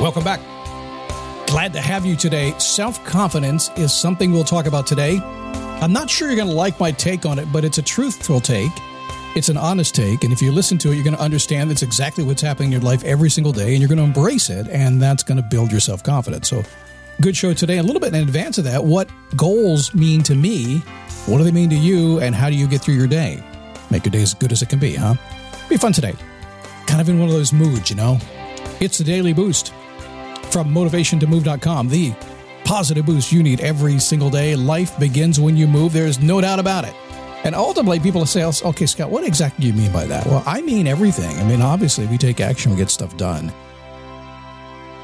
Welcome back. Glad to have you today. Self confidence is something we'll talk about today. I'm not sure you're going to like my take on it, but it's a truthful take. It's an honest take. And if you listen to it, you're going to understand that's exactly what's happening in your life every single day, and you're going to embrace it, and that's going to build your self confidence. So, good show today. A little bit in advance of that, what goals mean to me, what do they mean to you, and how do you get through your day? Make your day as good as it can be, huh? Be fun today. Kind of in one of those moods, you know? It's the Daily Boost from motivationtomove.com, the positive boost you need every single day. Life begins when you move. There's no doubt about it. And ultimately, people say, okay, Scott, what exactly do you mean by that? Well, I mean everything. I mean, obviously, we take action, we get stuff done.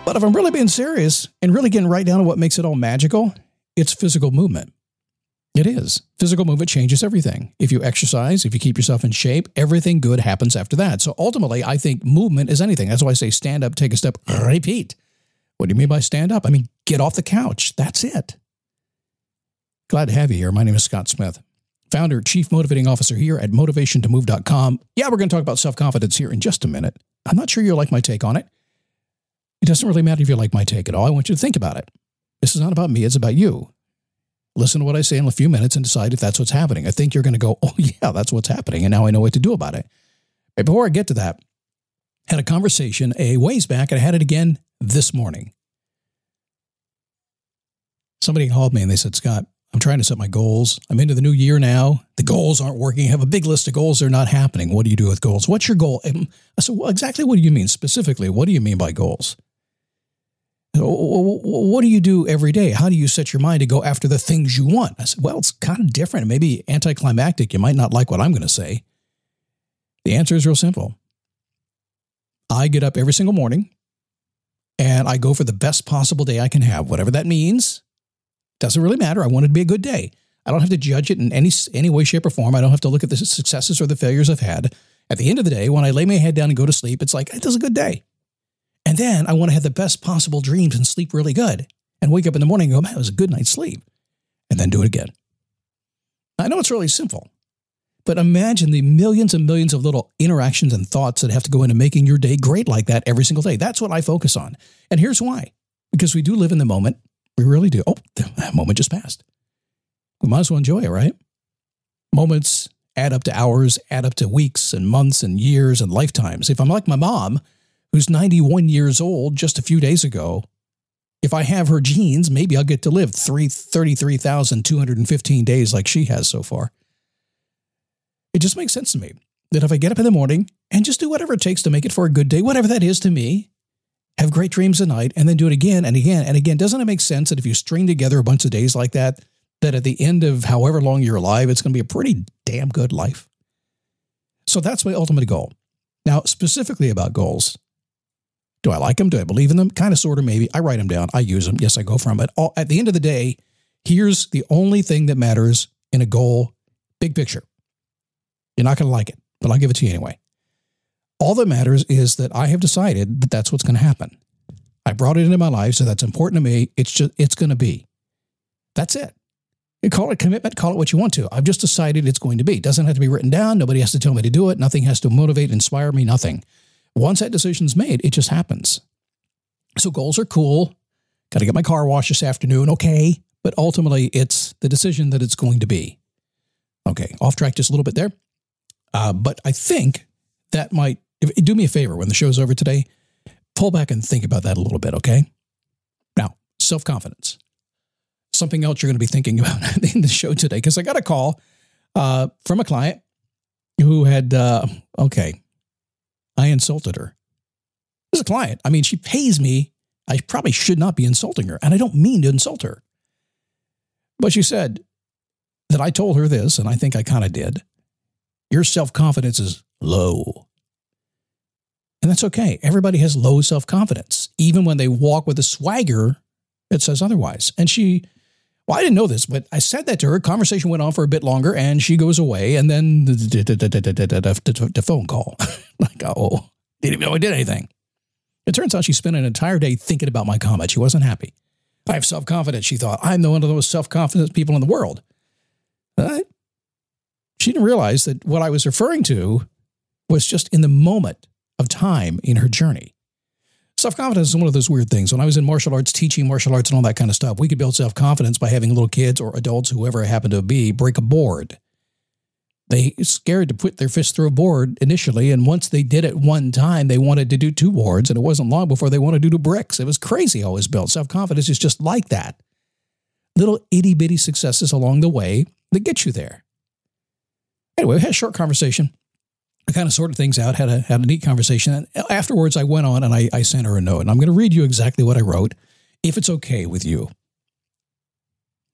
But if I'm really being serious and really getting right down to what makes it all magical, it's physical movement. It is. Physical movement changes everything. If you exercise, if you keep yourself in shape, everything good happens after that. So ultimately, I think movement is anything. That's why I say stand up, take a step, repeat. What do you mean by stand up? I mean, get off the couch. That's it. Glad to have you here. My name is Scott Smith, founder, chief motivating officer here at motivationtomove.com. Yeah, we're going to talk about self confidence here in just a minute. I'm not sure you'll like my take on it. It doesn't really matter if you like my take at all. I want you to think about it. This is not about me, it's about you. Listen to what I say in a few minutes and decide if that's what's happening. I think you're going to go, oh, yeah, that's what's happening. And now I know what to do about it. But before I get to that, had a conversation a ways back, and I had it again this morning. Somebody called me and they said, Scott, I'm trying to set my goals. I'm into the new year now. The goals aren't working. I have a big list of goals. They're not happening. What do you do with goals? What's your goal? And I said, well, exactly what do you mean specifically? What do you mean by goals? What do you do every day? How do you set your mind to go after the things you want? I said, well, it's kind of different. Maybe anticlimactic. You might not like what I'm going to say. The answer is real simple. I get up every single morning and I go for the best possible day I can have, whatever that means. Doesn't really matter. I want it to be a good day. I don't have to judge it in any any way, shape, or form. I don't have to look at the successes or the failures I've had. At the end of the day, when I lay my head down and go to sleep, it's like it was a good day. And then I want to have the best possible dreams and sleep really good. And wake up in the morning and go, man, it was a good night's sleep. And then do it again. I know it's really simple. But imagine the millions and millions of little interactions and thoughts that have to go into making your day great like that every single day. That's what I focus on. And here's why because we do live in the moment. We really do. Oh, that moment just passed. We might as well enjoy it, right? Moments add up to hours, add up to weeks and months and years and lifetimes. If I'm like my mom, who's 91 years old just a few days ago, if I have her genes, maybe I'll get to live 33,215 days like she has so far. It just makes sense to me that if I get up in the morning and just do whatever it takes to make it for a good day, whatever that is to me, have great dreams at night, and then do it again and again and again. Doesn't it make sense that if you string together a bunch of days like that, that at the end of however long you're alive, it's going to be a pretty damn good life? So that's my ultimate goal. Now, specifically about goals, do I like them? Do I believe in them? Kind of, sort of, maybe. I write them down. I use them. Yes, I go from. But at the end of the day, here's the only thing that matters in a goal big picture. You're not going to like it, but I'll give it to you anyway. All that matters is that I have decided that that's what's going to happen. I brought it into my life, so that's important to me. It's just, it's going to be. That's it. You call it commitment, call it what you want to. I've just decided it's going to be. It doesn't have to be written down. Nobody has to tell me to do it. Nothing has to motivate, inspire me, nothing. Once that decision's made, it just happens. So goals are cool. Got to get my car washed this afternoon. Okay. But ultimately, it's the decision that it's going to be. Okay. Off track just a little bit there. Uh, but I think that might if, do me a favor when the show's over today. Pull back and think about that a little bit. Okay. Now, self confidence. Something else you're going to be thinking about in the show today because I got a call uh, from a client who had, uh, okay, I insulted her. As a client, I mean, she pays me. I probably should not be insulting her, and I don't mean to insult her. But she said that I told her this, and I think I kind of did. Your self confidence is low. And that's okay. Everybody has low self confidence. Even when they walk with a swagger, it says otherwise. And she well, I didn't know this, but I said that to her. Conversation went on for a bit longer, and she goes away, and then the phone call. like, oh, didn't even know I did anything. It turns out she spent an entire day thinking about my comment. She wasn't happy. I have self confidence, she thought. I'm the one of the most self confident people in the world. She didn't realize that what I was referring to was just in the moment of time in her journey. Self confidence is one of those weird things. When I was in martial arts, teaching martial arts and all that kind of stuff, we could build self confidence by having little kids or adults, whoever it happened to be, break a board. They scared to put their fist through a board initially, and once they did it one time, they wanted to do two boards, and it wasn't long before they wanted to do bricks. It was crazy how it was built. Self confidence is just like that. Little itty bitty successes along the way that get you there. Anyway, we had a short conversation. I kind of sorted things out, had a had a neat conversation. And afterwards, I went on and I, I sent her a note. And I'm going to read you exactly what I wrote, if it's okay with you.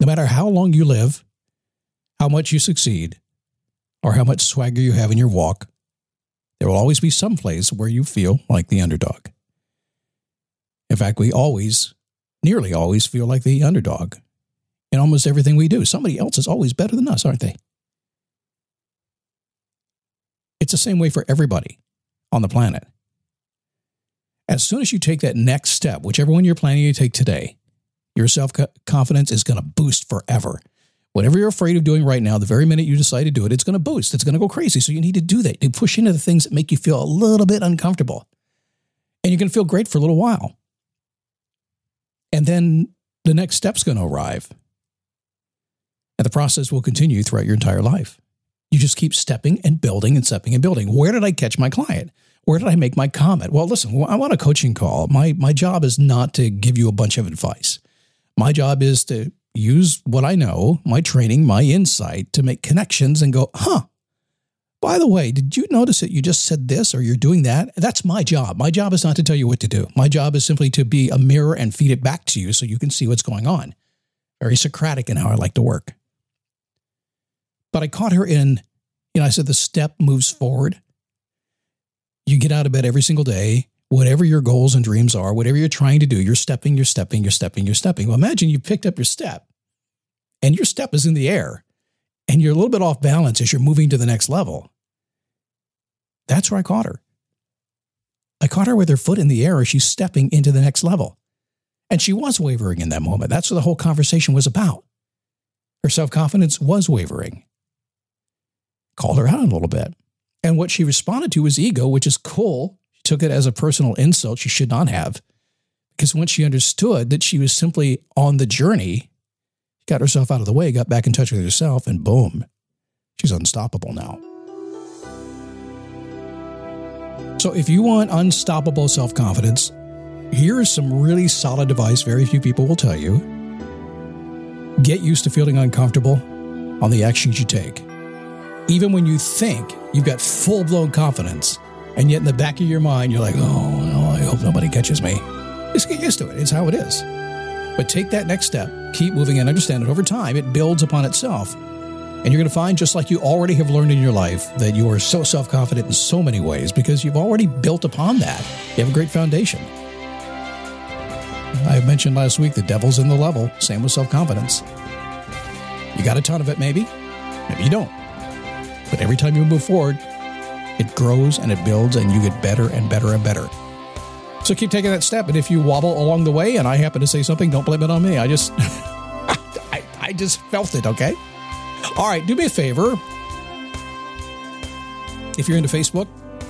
No matter how long you live, how much you succeed, or how much swagger you have in your walk, there will always be some place where you feel like the underdog. In fact, we always, nearly always, feel like the underdog in almost everything we do. Somebody else is always better than us, aren't they? It's the same way for everybody on the planet. As soon as you take that next step, whichever one you're planning to take today, your self confidence is going to boost forever. Whatever you're afraid of doing right now, the very minute you decide to do it, it's going to boost. It's going to go crazy. So you need to do that. You push into the things that make you feel a little bit uncomfortable. And you're going to feel great for a little while. And then the next step's going to arrive. And the process will continue throughout your entire life. You just keep stepping and building and stepping and building. Where did I catch my client? Where did I make my comment? Well, listen, I want a coaching call. My my job is not to give you a bunch of advice. My job is to use what I know, my training, my insight to make connections and go, huh, by the way, did you notice that you just said this or you're doing that? That's my job. My job is not to tell you what to do. My job is simply to be a mirror and feed it back to you so you can see what's going on. Very Socratic in how I like to work. But I caught her in, you know, I said the step moves forward. You get out of bed every single day, whatever your goals and dreams are, whatever you're trying to do, you're stepping, you're stepping, you're stepping, you're stepping. Well, imagine you picked up your step and your step is in the air and you're a little bit off balance as you're moving to the next level. That's where I caught her. I caught her with her foot in the air as she's stepping into the next level. And she was wavering in that moment. That's what the whole conversation was about. Her self confidence was wavering called her out a little bit. And what she responded to was ego, which is cool. She took it as a personal insult she should not have. Because once she understood that she was simply on the journey, got herself out of the way, got back in touch with herself, and boom, she's unstoppable now. So if you want unstoppable self confidence, here is some really solid advice very few people will tell you. Get used to feeling uncomfortable on the actions you take even when you think you've got full blown confidence, and yet in the back of your mind, you're like, oh, no, I hope nobody catches me. Just get used to it. It's how it is. But take that next step, keep moving, and understand it over time. It builds upon itself. And you're going to find, just like you already have learned in your life, that you are so self confident in so many ways because you've already built upon that. You have a great foundation. I mentioned last week the devil's in the level, same with self confidence. You got a ton of it, maybe. Maybe you don't. But every time you move forward, it grows and it builds and you get better and better and better. So keep taking that step. And if you wobble along the way and I happen to say something, don't blame it on me. I just, I, I just felt it, okay? All right, do me a favor. If you're into Facebook,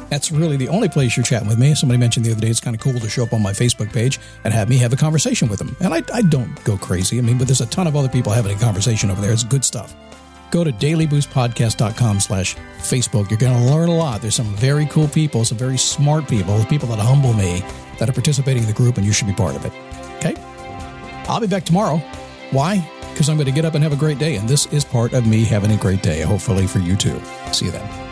That's really the only place you're chatting with me. Somebody mentioned the other day it's kind of cool to show up on my Facebook page and have me have a conversation with them. And I, I don't go crazy. I mean, but there's a ton of other people having a conversation over there. It's good stuff. Go to dailyboostpodcast.com slash Facebook. You're going to learn a lot. There's some very cool people, some very smart people, people that humble me that are participating in the group, and you should be part of it. Okay? I'll be back tomorrow. Why? Because I'm going to get up and have a great day. And this is part of me having a great day, hopefully for you too. See you then.